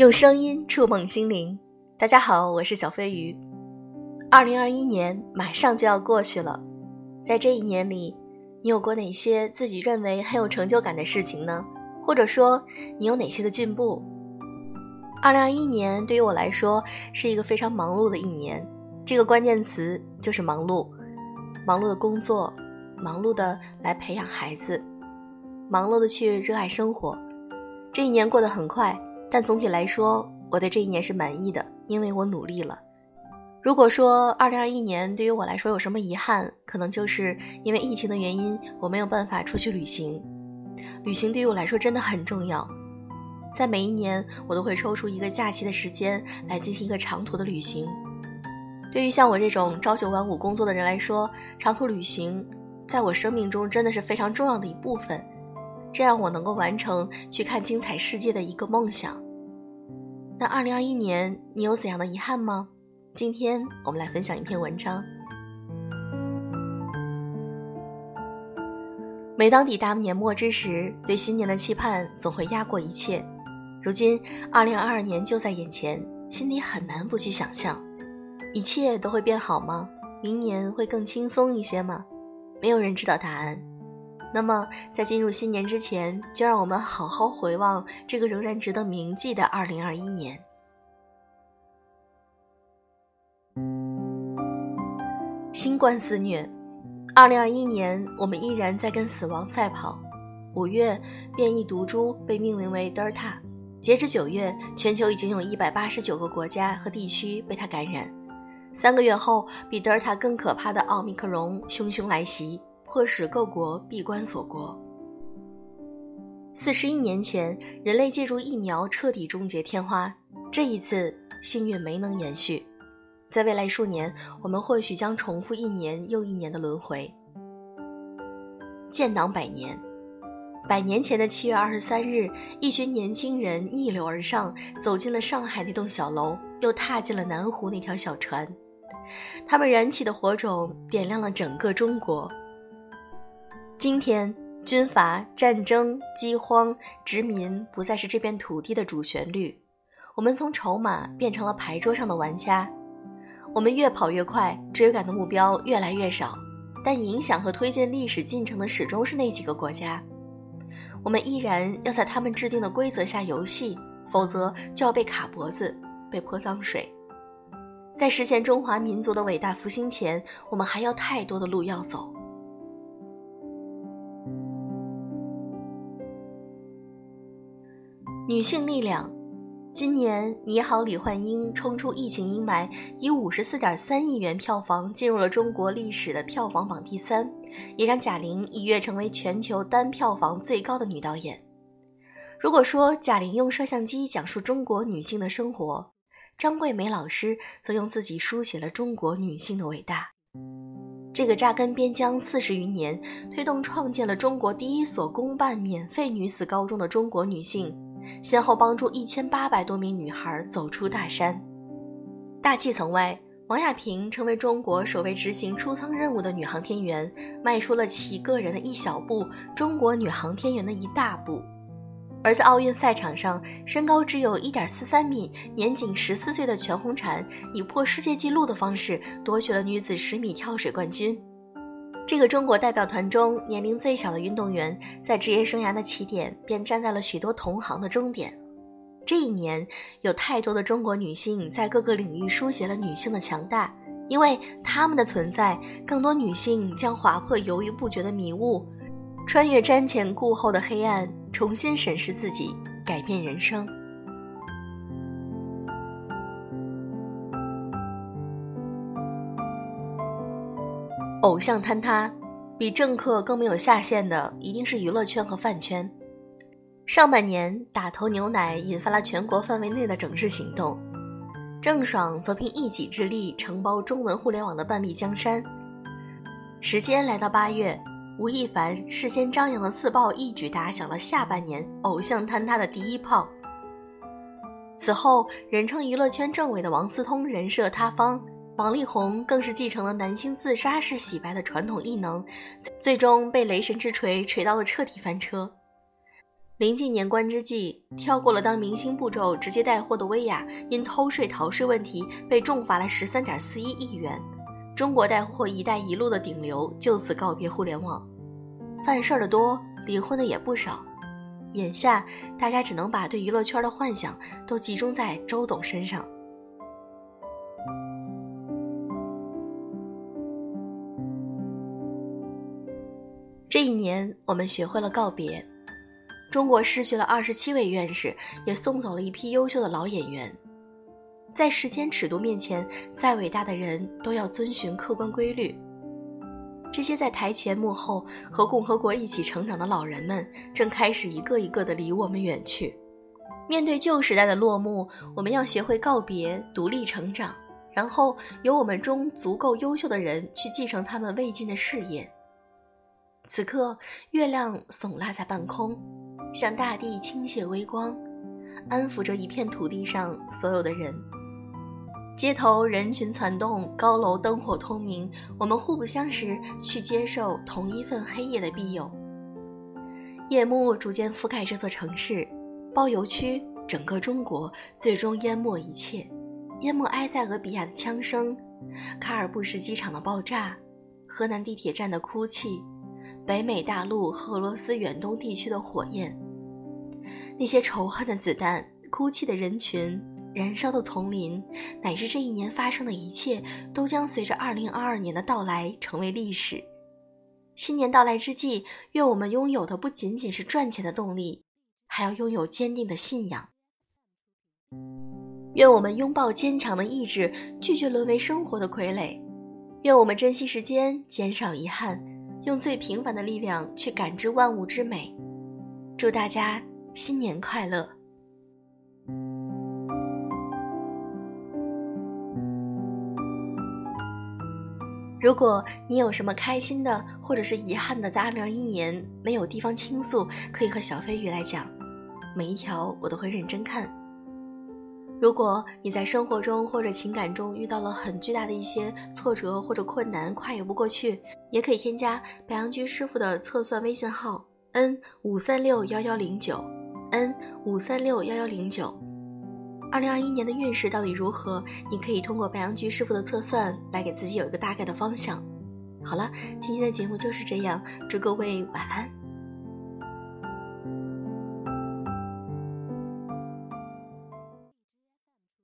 用声音触碰心灵。大家好，我是小飞鱼。二零二一年马上就要过去了，在这一年里，你有过哪些自己认为很有成就感的事情呢？或者说，你有哪些的进步？二零二一年对于我来说是一个非常忙碌的一年，这个关键词就是忙碌。忙碌的工作，忙碌的来培养孩子，忙碌的去热爱生活。这一年过得很快。但总体来说，我对这一年是满意的，因为我努力了。如果说2021年对于我来说有什么遗憾，可能就是因为疫情的原因，我没有办法出去旅行。旅行对于我来说真的很重要，在每一年我都会抽出一个假期的时间来进行一个长途的旅行。对于像我这种朝九晚五工作的人来说，长途旅行在我生命中真的是非常重要的一部分。这让我能够完成去看精彩世界的一个梦想。那二零二一年你有怎样的遗憾吗？今天我们来分享一篇文章。每当抵达年末之时，对新年的期盼总会压过一切。如今二零二二年就在眼前，心里很难不去想象，一切都会变好吗？明年会更轻松一些吗？没有人知道答案。那么，在进入新年之前，就让我们好好回望这个仍然值得铭记的2021年。新冠肆虐，2021年我们依然在跟死亡赛跑。五月，变异毒株被命名为德尔塔，截至九月，全球已经有一百八十九个国家和地区被它感染。三个月后，比德尔塔更可怕的奥密克戎汹汹来袭。迫使各国闭关锁国。四十一年前，人类借助疫苗彻底终结天花，这一次幸运没能延续。在未来数年，我们或许将重复一年又一年的轮回。建党百年，百年前的七月二十三日，一群年轻人逆流而上，走进了上海那栋小楼，又踏进了南湖那条小船。他们燃起的火种，点亮了整个中国。今天，军阀、战争、饥荒、殖民不再是这片土地的主旋律，我们从筹码变成了牌桌上的玩家。我们越跑越快，追赶的目标越来越少，但影响和推进历史进程的始终是那几个国家。我们依然要在他们制定的规则下游戏，否则就要被卡脖子，被泼脏水。在实现中华民族的伟大复兴前，我们还有太多的路要走。女性力量，今年《你好，李焕英》冲出疫情阴霾，以五十四点三亿元票房进入了中国历史的票房榜第三，也让贾玲一跃成为全球单票房最高的女导演。如果说贾玲用摄像机讲述中国女性的生活，张桂梅老师则用自己书写了中国女性的伟大。这个扎根边疆四十余年，推动创建了中国第一所公办免费女子高中的中国女性。先后帮助一千八百多名女孩走出大山。大气层外，王亚平成为中国首位执行出舱任务的女航天员，迈出了其个人的一小步，中国女航天员的一大步。而在奥运赛场上，身高只有一点四三米、年仅十四岁的全红婵，以破世界纪录的方式夺取了女子十米跳水冠军。这个中国代表团中年龄最小的运动员，在职业生涯的起点便站在了许多同行的终点。这一年，有太多的中国女性在各个领域书写了女性的强大，因为她们的存在，更多女性将划破犹豫不决的迷雾，穿越瞻前顾后的黑暗，重新审视自己，改变人生。偶像坍塌，比政客更没有下限的，一定是娱乐圈和饭圈。上半年，打头牛奶引发了全国范围内的整治行动，郑爽则凭一己之力承包中文互联网的半壁江山。时间来到八月，吴亦凡事先张扬的自曝一举打响了下半年偶像坍塌的第一炮。此后，人称娱乐圈政委的王思聪人设塌方。王力宏更是继承了男星自杀式洗白的传统异能，最终被雷神之锤锤到了彻底翻车。临近年关之际，跳过了当明星步骤直接带货的薇娅，因偷税逃税问题被重罚了十三点四一亿元。中国带货“一带一路”的顶流就此告别互联网。犯事儿的多，离婚的也不少。眼下，大家只能把对娱乐圈的幻想都集中在周董身上。这一年，我们学会了告别。中国失去了二十七位院士，也送走了一批优秀的老演员。在时间尺度面前，再伟大的人都要遵循客观规律。这些在台前幕后和共和国一起成长的老人们，正开始一个一个的离我们远去。面对旧时代的落幕，我们要学会告别，独立成长，然后由我们中足够优秀的人去继承他们未尽的事业。此刻，月亮耸拉在半空。向大地倾泻微光，安抚着一片土地上所有的人。街头人群攒动，高楼灯火通明，我们互不相识，去接受同一份黑夜的庇佑。夜幕逐渐覆盖这座城市，包邮区，整个中国，最终淹没一切，淹没埃塞俄比亚的枪声，卡尔布什机场的爆炸，河南地铁站的哭泣。北美大陆和俄罗斯远东地区的火焰，那些仇恨的子弹、哭泣的人群、燃烧的丛林，乃至这一年发生的一切，都将随着2022年的到来成为历史。新年到来之际，愿我们拥有的不仅仅是赚钱的动力，还要拥有坚定的信仰。愿我们拥抱坚强的意志，拒绝沦为生活的傀儡。愿我们珍惜时间，减少遗憾。用最平凡的力量去感知万物之美，祝大家新年快乐！如果你有什么开心的或者是遗憾的，在二零二一年没有地方倾诉，可以和小飞鱼来讲，每一条我都会认真看。如果你在生活中或者情感中遇到了很巨大的一些挫折或者困难，跨越不过去，也可以添加白羊居师傅的测算微信号 n 五三六幺幺零九 n 五三六幺幺零九。二零二一年的运势到底如何？你可以通过白羊居师傅的测算来给自己有一个大概的方向。好了，今天的节目就是这样，祝各位晚安。